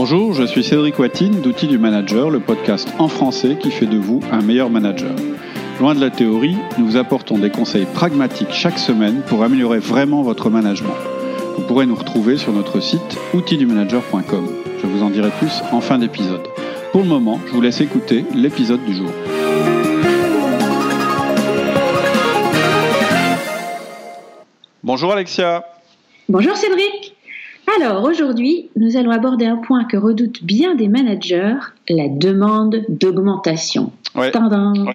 Bonjour, je suis Cédric Watine d'Outils du Manager, le podcast en français qui fait de vous un meilleur manager. Loin de la théorie, nous vous apportons des conseils pragmatiques chaque semaine pour améliorer vraiment votre management. Vous pourrez nous retrouver sur notre site outildumanager.com. Je vous en dirai plus en fin d'épisode. Pour le moment, je vous laisse écouter l'épisode du jour. Bonjour Alexia. Bonjour Cédric. Alors aujourd'hui, nous allons aborder un point que redoutent bien des managers, la demande d'augmentation. Ouais.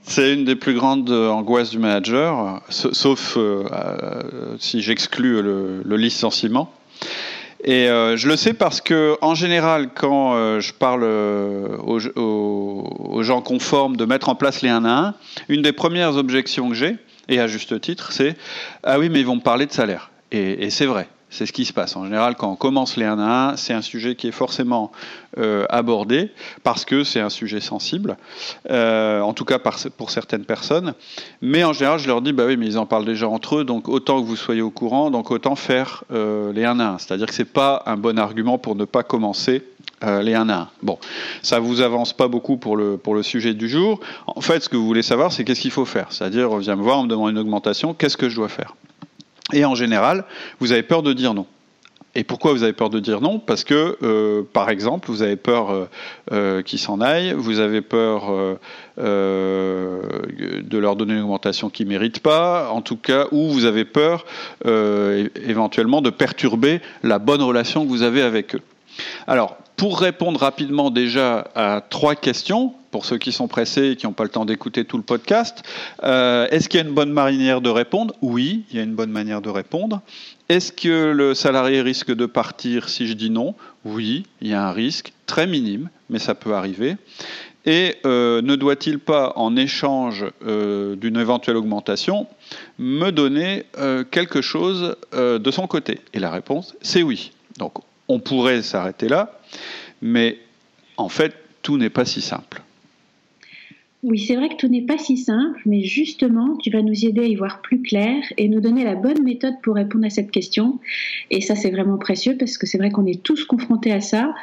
C'est une des plus grandes angoisses du manager, sauf euh, euh, si j'exclus le, licenciement. Et euh, je le sais parce que, en général, quand je parle aux, aux, gens conformes de mettre en place les 1 à 1, une des premières objections que j'ai, et à juste titre, c'est Ah oui, mais ils vont me parler de salaire. Et, et c'est vrai. C'est ce qui se passe. En général, quand on commence les 1 à 1, c'est un sujet qui est forcément euh, abordé parce que c'est un sujet sensible, euh, en tout cas pour certaines personnes. Mais en général, je leur dis, bah oui, mais ils en parlent déjà entre eux, donc autant que vous soyez au courant, donc autant faire euh, les 1 à 1. C'est-à-dire que ce n'est pas un bon argument pour ne pas commencer les 1 à 1. Bon, ça vous avance pas beaucoup pour le, pour le sujet du jour. En fait, ce que vous voulez savoir, c'est qu'est-ce qu'il faut faire. C'est-à-dire, on vient me voir, on me demande une augmentation, qu'est-ce que je dois faire? Et en général, vous avez peur de dire non. Et pourquoi vous avez peur de dire non? Parce que, euh, par exemple, vous avez peur euh, euh qu'ils s'en aillent, vous avez peur de leur donner une augmentation qu'ils ne méritent pas, en tout cas, ou vous avez peur éventuellement de perturber la bonne relation que vous avez avec eux. Alors, pour répondre rapidement déjà à trois questions, pour ceux qui sont pressés et qui n'ont pas le temps d'écouter tout le podcast, euh, est-ce qu'il y a une bonne manière de répondre? Oui, il y a une bonne manière de répondre. Est-ce que le salarié risque de partir si je dis non? Oui, il y a un risque très minime, mais ça peut arriver. Et euh, ne doit-il pas, en échange euh, d'une éventuelle augmentation, me donner quelque chose de son côté? Et la réponse, c'est oui. Donc on pourrait s'arrêter là, mais en fait, tout n'est pas si simple. Oui, c'est vrai que tout n'est pas si simple, mais justement, tu vas nous aider à y voir plus clair et nous donner la bonne méthode pour répondre à cette question. Et ça, c'est vraiment précieux parce que c'est vrai qu'on est tous confrontés à ça.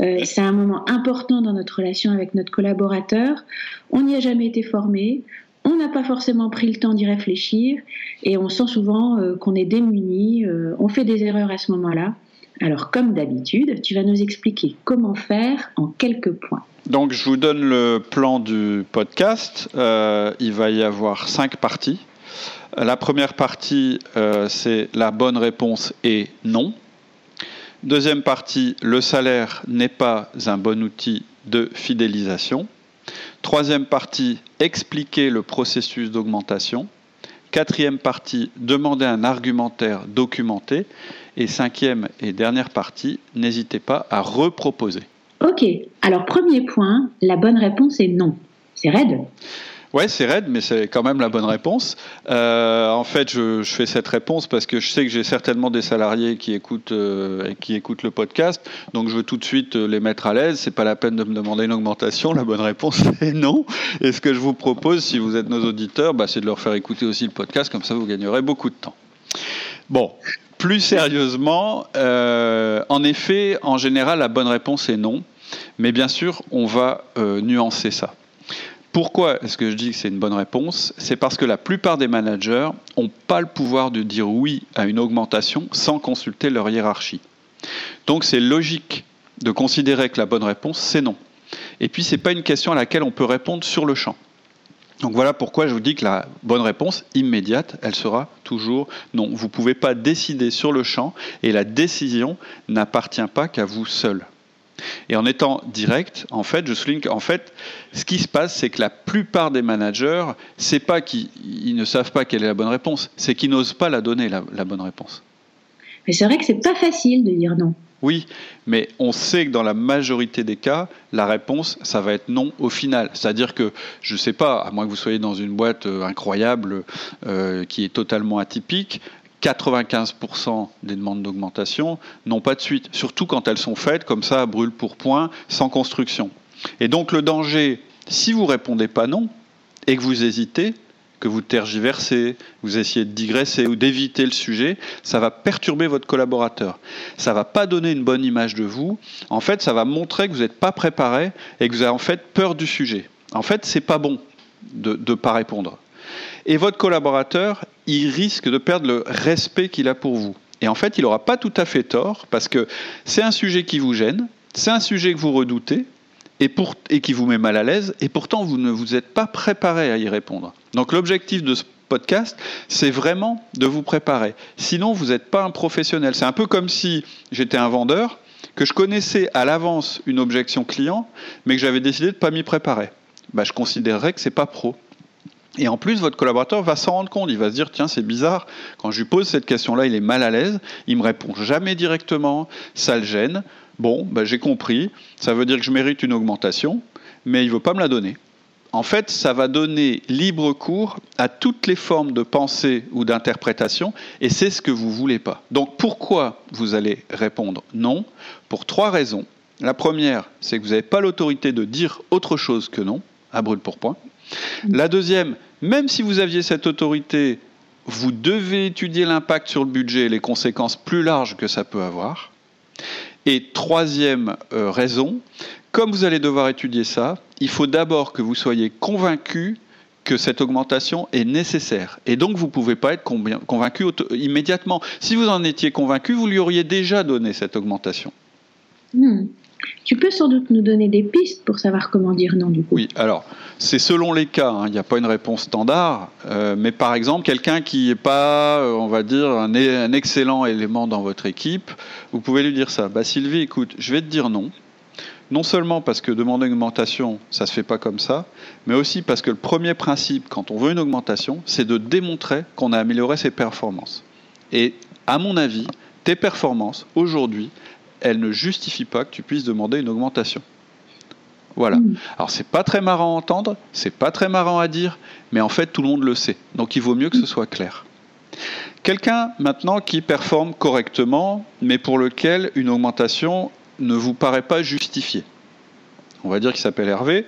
Euh, c'est un moment important dans notre relation avec notre collaborateur. On n'y a jamais été formé. On n'a pas forcément pris le temps d'y réfléchir et on sent souvent euh, qu'on est démuni, euh, on fait des erreurs à ce moment-là. Alors, comme d'habitude, tu vas nous expliquer comment faire en quelques points. Donc, je vous donne le plan du podcast. Euh, il va y avoir cinq parties. La première partie, euh, c'est la bonne réponse est non. Deuxième partie, le salaire n'est pas un bon outil de fidélisation. Troisième partie, expliquer le processus d'augmentation. Quatrième partie, demander un argumentaire documenté. Et cinquième et dernière partie, n'hésitez pas à reproposer. Ok, alors premier point, la bonne réponse est non. C'est raide Ouais, c'est raide, mais c'est quand même la bonne réponse. Euh, en fait, je, fais cette réponse parce que je sais que j'ai certainement des salariés qui écoutent euh, qui écoutent le podcast, donc je veux tout de suite euh, les mettre à l'aise. C'est pas la peine de me demander une augmentation. La bonne réponse est non. Et ce que je vous propose, si vous êtes nos auditeurs, bah, c'est de leur faire écouter aussi le podcast, comme ça vous gagnerez beaucoup de temps. Bon, plus sérieusement, en effet, en général, la bonne réponse est non. Mais bien sûr, on va euh, nuancer ça. Pourquoi est-ce que je dis que c'est une bonne réponse? C'est parce que la plupart des managers n'ont pas le pouvoir de dire oui à une augmentation sans consulter leur hiérarchie. Donc c'est logique de considérer que la bonne réponse, c'est non. Et puis, ce n'est pas une question à laquelle on peut répondre sur le champ. Donc voilà pourquoi je vous dis que la bonne réponse immédiate, elle sera toujours non. Vous ne pouvez pas décider sur le champ et la décision n'appartient pas qu'à vous seul. Et en étant direct, en fait, je souligne qu'en fait, ce qui se passe, c'est que la plupart des managers, c'est pas qu'ils ne savent pas quelle est la bonne réponse, c'est qu'ils n'osent pas la donner, la, la bonne réponse. Mais c'est vrai que c'est pas facile de dire non. Oui, mais on sait que dans la majorité des cas, la réponse, ça va être non au final. C'est-à-dire que, je ne sais pas, à moins que vous soyez dans une boîte euh, incroyable euh, qui est totalement atypique, 95% des demandes d'augmentation n'ont pas de suite, surtout quand elles sont faites comme ça, brûle pour point, sans construction. Et donc le danger, si vous répondez pas non et que vous hésitez, que vous tergiversez, vous essayez de digresser ou d'éviter le sujet, ça va perturber votre collaborateur. Ça va pas donner une bonne image de vous. En fait, ça va montrer que vous n'êtes pas préparé et que vous avez en fait peur du sujet. En fait, c'est pas bon de ne pas répondre. Et votre collaborateur, il risque de perdre le respect qu'il a pour vous. Et en fait, il n'aura pas tout à fait tort, parce que c'est un sujet qui vous gêne, c'est un sujet que vous redoutez, et, pour, et qui vous met mal à l'aise, et pourtant vous ne vous êtes pas préparé à y répondre. Donc l'objectif de ce podcast, c'est vraiment de vous préparer. Sinon, vous n'êtes pas un professionnel. C'est un peu comme si j'étais un vendeur, que je connaissais à l'avance une objection client, mais que j'avais décidé de ne pas m'y préparer. Bah, je considérerais que ce n'est pas pro. Et en plus, votre collaborateur va s'en rendre compte. Il va se dire tiens, c'est bizarre. Quand je lui pose cette question-là, il est mal à l'aise. Il me répond jamais directement. Ça le gêne. Bon, bah, j'ai compris. Ça veut dire que je mérite une augmentation, mais il ne veut pas me la donner. En fait, ça va donner libre cours à toutes les formes de pensée ou d'interprétation, et c'est ce que vous voulez pas. Donc, pourquoi vous allez répondre non? Pour trois raisons. La première, c'est que vous n'avez pas l'autorité de dire autre chose que non, à brûle pour point. La deuxième, même si vous aviez cette autorité, vous devez étudier l'impact sur le budget et les conséquences plus larges que ça peut avoir. Et troisième euh, raison, comme vous allez devoir étudier ça, il faut d'abord que vous soyez convaincu que cette augmentation est nécessaire. Et donc, vous ne pouvez pas être convaincu immédiatement. Si vous en étiez convaincu, vous lui auriez déjà donné cette augmentation. Hmm. Tu peux sans doute nous donner des pistes pour savoir comment dire non du coup. Oui, alors c'est selon les cas, hein. il n'y a pas une réponse standard, euh, mais par exemple quelqu'un qui n'est pas, euh, on va dire, un, excellent élément dans votre équipe, vous pouvez lui dire ça. Bah Sylvie, écoute, je vais te dire non. Non seulement parce que demander une augmentation, ça ne se fait pas comme ça, mais aussi parce que le premier principe quand on veut une augmentation, c'est de démontrer qu'on a amélioré ses performances. Et à mon avis, tes performances aujourd'hui, elle ne justifie pas que tu puisses demander une augmentation. Voilà. Mm. Alors c'est pas très marrant à entendre, c'est pas très marrant à dire, mais en fait tout le monde le sait. Donc il vaut mieux que ce soit clair. Quelqu'un maintenant qui performe correctement, mais pour lequel une augmentation ne vous paraît pas justifiée. On va dire qu'il s'appelle Hervé.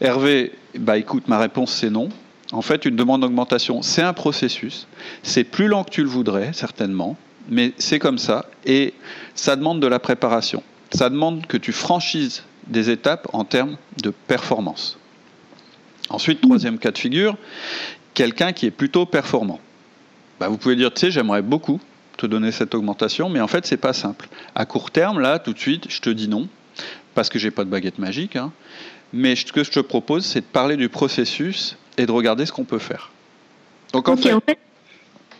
Hervé, bah écoute, ma réponse c'est non. En fait, une demande d'augmentation, c'est un processus. C'est plus lent que tu le voudrais, certainement mais c'est comme ça. Et ça demande de la préparation. Ça demande que tu franchisses des étapes en termes de performance. Ensuite, troisième cas de figure, quelqu'un qui est plutôt performant. Bah, vous pouvez dire, tu sais, j'aimerais beaucoup te donner cette augmentation, mais en fait, c'est pas simple. À court terme, là, tout de suite, je te dis non, parce que j'ai pas de baguette magique. Hein. mais ce que je te propose, c'est de parler du processus et de regarder ce qu'on peut faire. Donc, en fait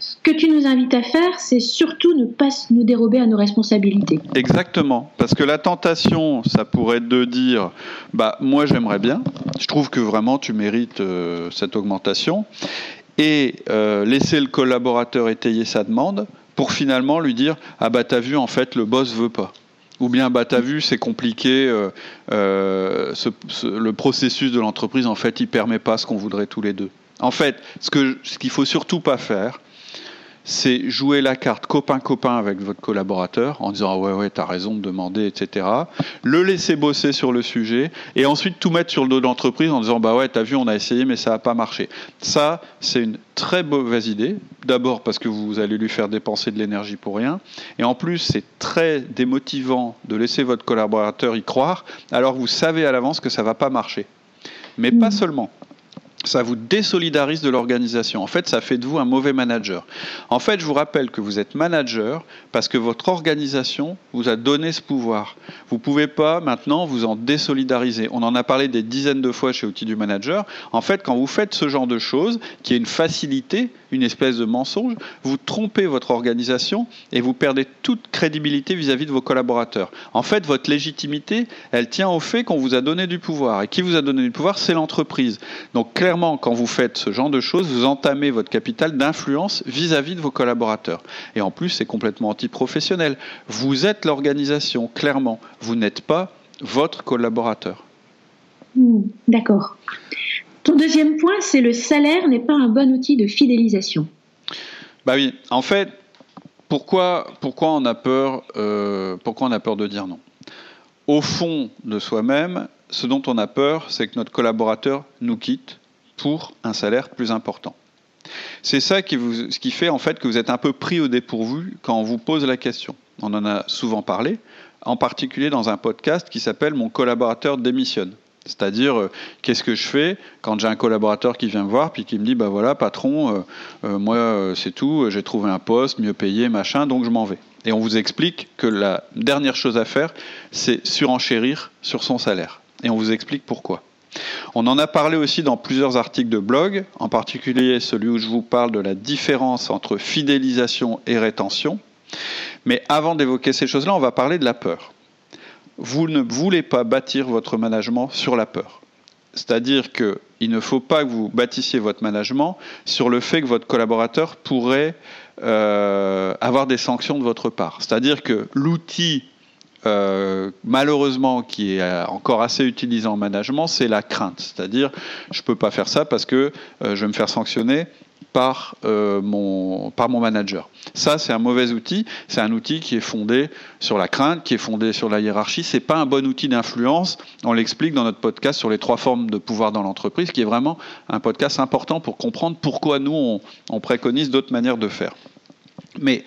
ce que tu nous invites à faire, c'est surtout ne pas nous dérober à nos responsabilités. Exactement, parce que la tentation, ça pourrait être de dire, bah moi j'aimerais bien, je trouve que vraiment tu mérites euh, cette augmentation, et euh, laisser le collaborateur étayer sa demande pour finalement lui dire, ah bah t'as vu en fait le boss veut pas. Ou bien, bah, t'as vu, c'est compliqué. Euh, le processus de l'entreprise, en fait, il permet pas ce qu'on voudrait tous les deux. En fait, ce qu'il ce faut surtout pas faire, c'est jouer la carte copain-copain avec votre collaborateur en disant ah ouais ouais t'as raison de demander etc. Le laisser bosser sur le sujet et ensuite tout mettre sur le dos de l'entreprise en disant bah ouais t'as vu on a essayé mais ça n'a pas marché. Ça c'est une très mauvaise idée. D'abord parce que vous allez lui faire dépenser de l'énergie pour rien et en plus c'est très démotivant de laisser votre collaborateur y croire alors que vous savez à l'avance que ça va pas marcher. Mais pas mmh. seulement ça vous désolidarise de l'organisation. En fait, ça fait de vous un mauvais manager. En fait, je vous rappelle que vous êtes manager parce que votre organisation vous a donné ce pouvoir. Vous ne pouvez pas maintenant vous en désolidariser. On en a parlé des dizaines de fois chez Outils du Manager. En fait, quand vous faites ce genre de choses, qui est une facilité, une espèce de mensonge, vous trompez votre organisation et vous perdez toute crédibilité vis-à-vis de vos collaborateurs. En fait, votre légitimité, elle tient au fait qu'on vous a donné du pouvoir. Et qui vous a donné du pouvoir, c'est l'entreprise. Donc clairement, quand vous faites ce genre de choses, vous entamez votre capital d'influence vis-à-vis de vos collaborateurs. Et en plus, c'est complètement antiprofessionnel. Vous êtes l'organisation, clairement. Vous n'êtes pas votre collaborateur. Hmm, d'accord. Ton deuxième point, c'est le salaire n'est pas un bon outil de fidélisation. Bah oui, en fait, pourquoi, pourquoi, on, a peur, euh, pourquoi on a peur de dire non? Au fond de soi-même, ce dont on a peur, c'est que notre collaborateur nous quitte pour un salaire plus important. C'est ça qui, fait en fait que vous êtes un peu pris au dépourvu quand on vous pose la question. On en a souvent parlé, en particulier dans un podcast qui s'appelle Mon collaborateur démissionne. C'est-à-dire, euh, qu'est-ce que je fais quand j'ai un collaborateur qui vient me voir puis qui me dit, bah voilà, patron, euh, euh, moi c'est tout, j'ai trouvé un poste mieux payé, machin, donc je m'en vais. Et on vous explique que la dernière chose à faire, c'est surenchérir sur son salaire. Et on vous explique pourquoi. On en a parlé aussi dans plusieurs articles de blog, en particulier celui où je vous parle de la différence entre fidélisation et rétention. Mais avant d'évoquer ces choses-là, on va parler de la peur. Vous ne voulez pas bâtir votre management sur la peur. C'est-à-dire qu'il ne faut pas que vous bâtissiez votre management sur le fait que votre collaborateur pourrait euh, avoir des sanctions de votre part. C'est-à-dire que l'outil euh, malheureusement, qui est encore assez utilisé en management, c'est la crainte. C'est-à-dire, je ne peux pas faire ça parce que euh, je vais me faire sanctionner par, euh, mon, par mon manager. Ça, c'est un mauvais outil. C'est un outil qui est fondé sur la crainte, qui est fondé sur la hiérarchie. C'est pas un bon outil d'influence. On l'explique dans notre podcast sur les trois formes de pouvoir dans l'entreprise, qui est vraiment un podcast important pour comprendre pourquoi nous, on, on préconise d'autres manières de faire. Mais,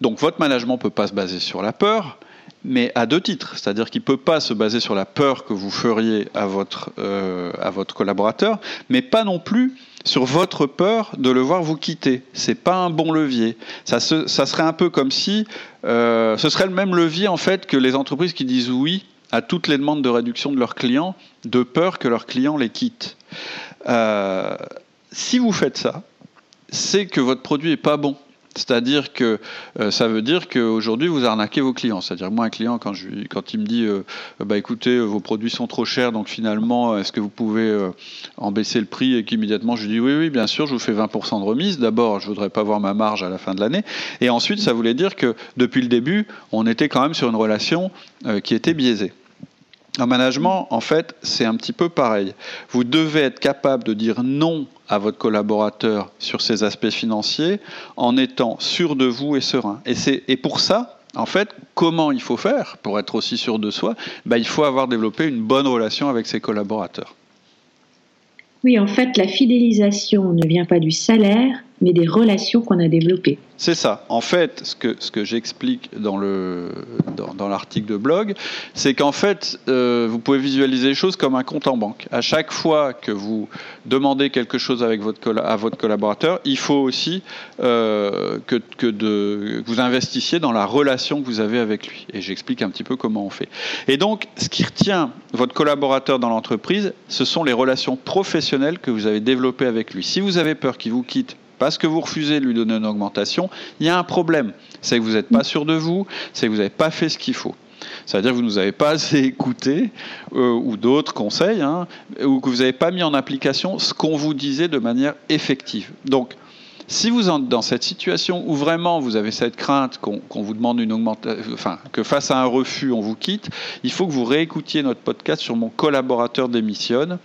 donc, votre management ne peut pas se baser sur la peur mais à deux titres. C'est-à-dire qu'il ne peut pas se baser sur la peur que vous feriez à votre, euh, à votre collaborateur, mais pas non plus sur votre peur de le voir vous quitter. C'est pas un bon levier. Ça, serait un peu comme si euh, ce serait le même levier en fait que les entreprises qui disent oui à toutes les demandes de réduction de leurs clients, de peur que leurs clients les quittent. Euh, si vous faites ça, c'est que votre produit est pas bon. C'est-à-dire que euh, ça veut dire qu'aujourd'hui, vous arnaquez vos clients. C'est-à-dire moi, un client, quand, je, quand il me dit euh, bah, écoutez, euh, vos produits sont trop chers, donc finalement, est-ce que vous pouvez en baisser le prix Et qu'immédiatement, je lui dis oui, oui, bien sûr, je vous fais 20% de remise. D'abord, je ne voudrais pas voir ma marge à la fin de l'année. Et ensuite, ça voulait dire que depuis le début, on était quand même sur une relation qui était biaisée. En management, en fait, c'est un petit peu pareil. Vous devez être capable de dire non à votre collaborateur sur ses aspects financiers en étant sûr de vous et serein. Et, et pour ça, en fait, comment il faut faire pour être aussi sûr de soi? Ben, Il faut avoir développé une bonne relation avec ses collaborateurs. Oui, en fait, la fidélisation ne vient pas du salaire, mais des relations qu'on a développées. C'est ça. En fait, ce que, ce que j'explique dans, le, dans, l'article de blog, c'est qu'en fait, euh, vous pouvez visualiser les choses comme un compte en banque. À chaque fois que vous demandez quelque chose avec votre, à votre collaborateur, il faut aussi euh, que, que, de, que vous investissiez dans la relation que vous avez avec lui. Et j'explique un petit peu comment on fait. Et donc, ce qui retient votre collaborateur dans l'entreprise, ce sont les relations professionnelles que vous avez développées avec lui. Si vous avez peur qu'il vous quitte parce que vous refusez de lui donner une augmentation, il y a un problème. C'est que vous n'êtes pas sûr de vous, c'est que vous n'avez pas fait ce qu'il faut. C'est-à-dire que vous ne nous avez pas assez écouté, euh, ou d'autres conseils, hein, ou que vous n'avez pas mis en application ce qu'on vous disait de manière effective. Donc, si vous êtes dans cette situation où vraiment vous avez cette crainte qu'on vous demande une augmentation, enfin, que face à un refus, on vous quitte, il faut que vous réécoutiez notre podcast sur mon collaborateur démissionne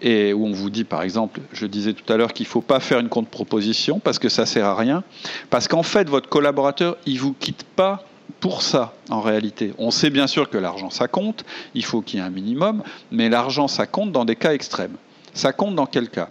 et où on vous dit, par exemple, je disais tout à l'heure qu'il ne faut pas faire une contre-proposition parce que ça ne sert à rien, parce qu'en fait, votre collaborateur, il ne vous quitte pas pour ça, en réalité. On sait bien sûr que l'argent, ça compte, il faut qu'il y ait un minimum, mais l'argent, ça compte dans des cas extrêmes. Ça compte dans quel cas?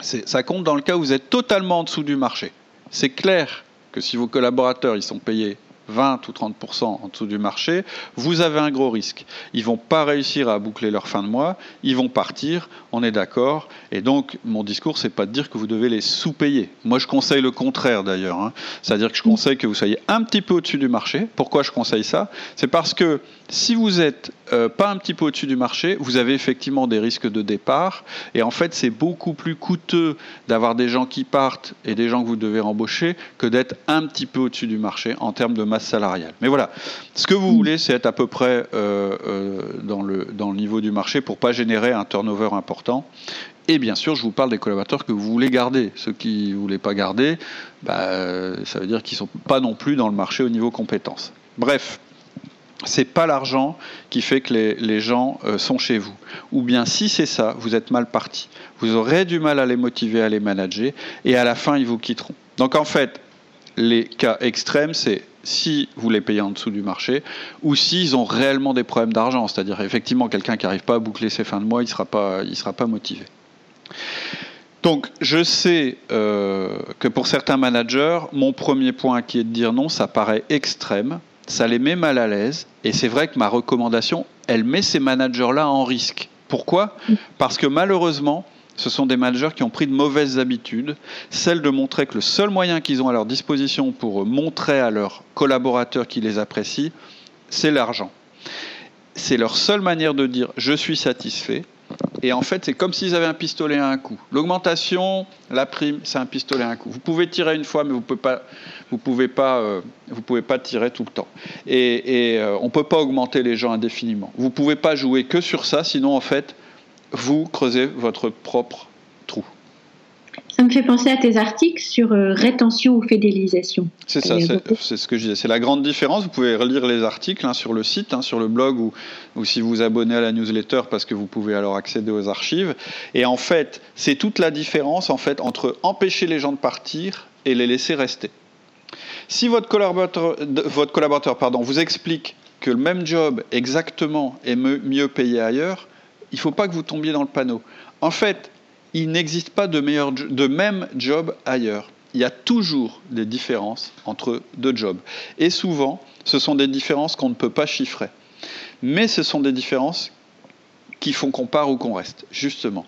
Ça compte dans le cas où vous êtes totalement en dessous du marché. C'est clair que si vos collaborateurs, ils sont payés 20 ou 30% en dessous du marché, vous avez un gros risque. Ils vont pas réussir à boucler leur fin de mois, ils vont partir, on est d'accord. Et donc, mon discours, c'est pas de dire que vous devez les sous-payer. Moi, je conseille le contraire d'ailleurs. Hein. C'est-à-dire que je conseille que vous soyez un petit peu au-dessus du marché. Pourquoi je conseille ça? C'est parce que si vous êtes euh, pas un petit peu au-dessus du marché, vous avez effectivement des risques de départ. Et en fait, c'est beaucoup plus coûteux d'avoir des gens qui partent et des gens que vous devez embaucher que d'être un petit peu au-dessus du marché en termes de masse salariale. Mais voilà, ce que vous mm. voulez, c'est être à peu près euh, euh, dans, le, dans le niveau du marché pour pas générer un turnover important. Et bien sûr, je vous parle des collaborateurs que vous voulez garder. Ceux qui ne voulez pas garder, bah, ça veut dire qu'ils ne sont pas non plus dans le marché au niveau compétences. Bref, c'est pas l'argent qui fait que les, gens euh, sont chez vous. Ou bien si c'est ça, vous êtes mal parti. Vous aurez du mal à les motiver, à les manager, et à la fin, ils vous quitteront. Donc en fait, les cas extrêmes, c'est si vous les payez en dessous du marché, ou s'ils ont réellement des problèmes d'argent. C'est-à-dire effectivement quelqu'un qui n'arrive pas à boucler ses fins de mois, il ne sera, pas, motivé. Donc, je sais euh, que pour certains managers, mon premier point qui est de dire non, ça paraît extrême, ça les met mal à l'aise, et c'est vrai que ma recommandation, elle met ces managers-là en risque. Pourquoi? Parce que malheureusement, ce sont des managers qui ont pris de mauvaises habitudes, celle de montrer que le seul moyen qu'ils ont à leur disposition pour montrer à leurs collaborateurs qu'ils les apprécient, c'est l'argent. C'est leur seule manière de dire je suis satisfait, et en fait, c'est comme s'ils avaient un pistolet à un coup. L'augmentation, la prime, c'est un pistolet à un coup. Vous pouvez tirer une fois, mais vous pouvez pas, vous pouvez pas, euh, pouvez pas tirer tout le temps. Et, euh, on ne peut pas augmenter les gens indéfiniment. Vous ne pouvez pas jouer que sur ça, sinon en fait, vous creusez votre propre trou. Ça me fait penser à tes articles sur euh, rétention ou fidélisation. C'est ça, c'est ce que je disais. C'est la grande différence. Vous pouvez relire les articles hein, sur le site, hein, sur le blog ou, ou, si vous vous abonnez à la newsletter parce que vous pouvez alors accéder aux archives. Et en fait, c'est toute la différence en fait entre empêcher les gens de partir et les laisser rester. Si votre collaborateur, votre collaborateur pardon, vous explique que le même job exactement est mieux payé ailleurs, il ne faut pas que vous tombiez dans le panneau. En fait, il n'existe pas de, meilleur, de même job ailleurs. Il y a toujours des différences entre deux jobs. Et souvent, ce sont des différences qu'on ne peut pas chiffrer. Mais ce sont des différences qui font qu'on part ou qu'on reste, justement.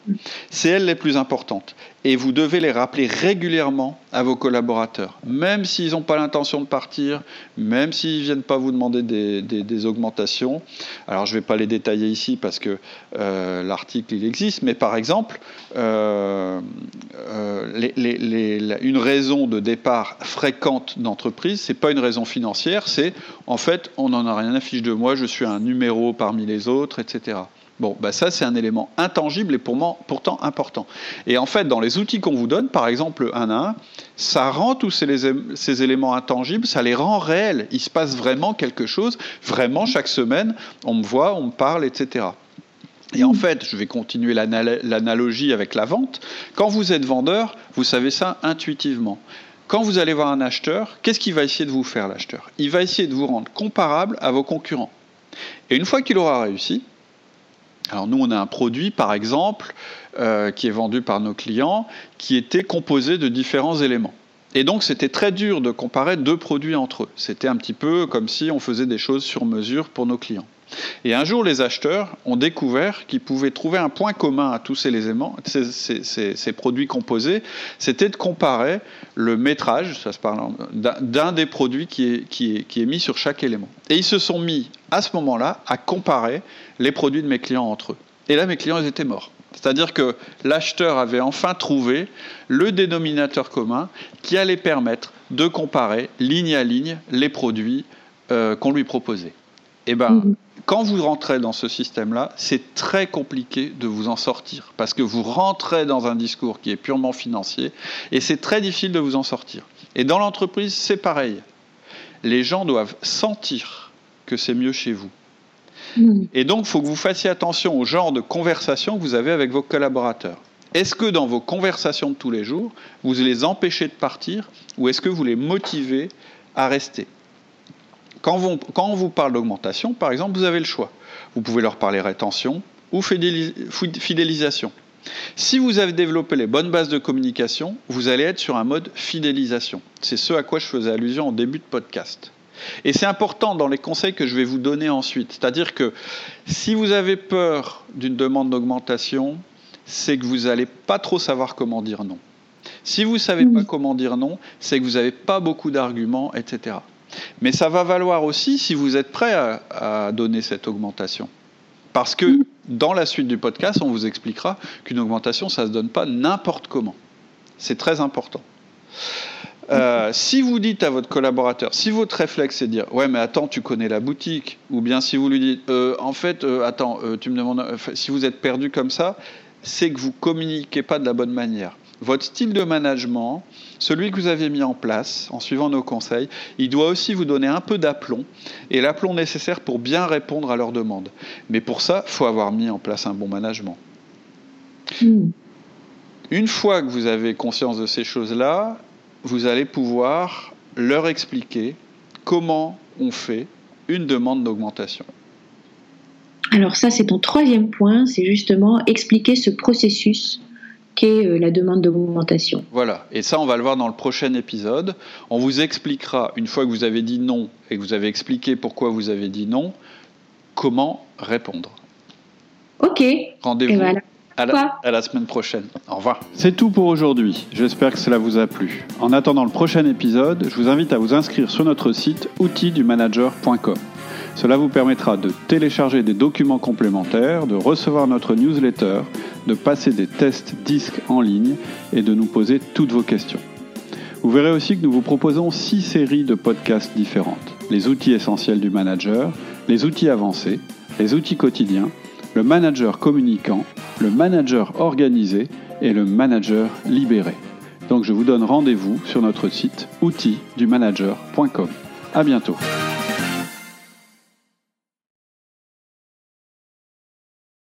C'est elles les plus importantes. Et vous devez les rappeler régulièrement à vos collaborateurs, même s'ils n'ont pas l'intention de partir, même s'ils ne viennent pas vous demander des, augmentations. Alors je ne vais pas les détailler ici parce que euh, l'article il existe, mais par exemple, euh, euh, une raison de départ fréquente d'entreprise, c'est pas une raison financière, c'est en fait on n'en a rien à fiche de moi, je suis un numéro parmi les autres, etc. Bon, bah ça c'est un élément intangible et pourtant important. Et en fait, dans les outils qu'on vous donne, par exemple un à un, ça rend tous ces, éléments intangibles, ça les rend réels. Il se passe vraiment quelque chose, vraiment chaque semaine, on me voit, on me parle, etc. Et en fait, je vais continuer l'analogie avec la vente. Quand vous êtes vendeur, vous savez ça intuitivement. Quand vous allez voir un acheteur, qu'est-ce qu'il va essayer de vous faire l'acheteur? Il va essayer de vous rendre comparable à vos concurrents. Et une fois qu'il aura réussi, alors nous, on a un produit, par exemple, euh, qui est vendu par nos clients, qui était composé de différents éléments. Et donc, c'était très dur de comparer deux produits entre eux. C'était un petit peu comme si on faisait des choses sur mesure pour nos clients. Et un jour, les acheteurs ont découvert qu'ils pouvaient trouver un point commun à tous ces, ces, produits composés, c'était de comparer le métrage, ça se parle d'un des produits qui est, qui, est, qui est mis sur chaque élément. Et ils se sont mis à ce moment-là à comparer les produits de mes clients entre eux. Et là, mes clients, ils étaient morts. C'est-à-dire que l'acheteur avait enfin trouvé le dénominateur commun qui allait permettre de comparer ligne à ligne les produits euh, qu'on lui proposait. Eh ben, mhm. Quand vous rentrez dans ce système-là, c'est très compliqué de vous en sortir parce que vous rentrez dans un discours qui est purement financier et c'est très difficile de vous en sortir. Et dans l'entreprise, c'est pareil. Les gens doivent sentir que c'est mieux chez vous. Mhm. Et donc, il faut que vous fassiez attention au genre de conversation que vous avez avec vos collaborateurs. Est-ce que dans vos conversations de tous les jours, vous les empêchez de partir ou est-ce que vous les motivez à rester? Quand, on vous parle d'augmentation, par exemple, vous avez le choix. Vous pouvez leur parler rétention ou fidélisation. Si vous avez développé les bonnes bases de communication, vous allez être sur un mode fidélisation. C'est ce à quoi je faisais allusion en début de podcast. Et c'est important dans les conseils que je vais vous donner ensuite. C'est-à-dire que si vous avez peur d'une demande d'augmentation, c'est que vous n'allez pas trop savoir comment dire non. Si vous ne savez pas comment dire non, c'est que vous n'avez pas beaucoup d'arguments, etc. Mais ça va valoir aussi si vous êtes prêt à, donner cette augmentation. Parce que mm. dans la suite du podcast, on vous expliquera qu'une augmentation, ça ne se donne pas n'importe comment. C'est très important. Euh, si vous dites à votre collaborateur, si votre réflexe c'est de dire ouais mais attends tu connais la boutique, ou bien si vous lui dites euh, en fait euh, attends tu me demandes si vous êtes perdu comme ça, c'est que vous communiquez pas de la bonne manière. Votre style de management, celui que vous avez mis en place en suivant nos conseils, il doit aussi vous donner un peu d'aplomb et l'aplomb nécessaire pour bien répondre à leurs demandes. Mais pour ça, il faut avoir mis en place un bon management. Hmm. Une fois que vous avez conscience de ces choses-là, vous allez pouvoir leur expliquer comment on fait une demande d'augmentation. Alors ça, c'est ton troisième point, c'est justement expliquer ce processus qu'est euh, la demande d'augmentation. Voilà, et ça on va le voir dans le prochain épisode. On vous expliquera, une fois que vous avez dit non et que vous avez expliqué pourquoi vous avez dit non, comment répondre. Ok. Rendez-vous à, à la, semaine prochaine. Au revoir. C'est tout pour aujourd'hui. J'espère que cela vous a plu. En attendant le prochain épisode, je vous invite à vous inscrire sur notre site outildumanager.com. Cela vous permettra de télécharger des documents complémentaires, de recevoir notre newsletter, de passer des tests disques en ligne et de nous poser toutes vos questions. Vous verrez aussi que nous vous proposons six séries de podcasts différentes. Les outils essentiels du manager, les outils avancés, les outils quotidiens, le manager communicant, le manager organisé et le manager libéré. Donc je vous donne rendez-vous sur notre site outildumanager.com. À bientôt.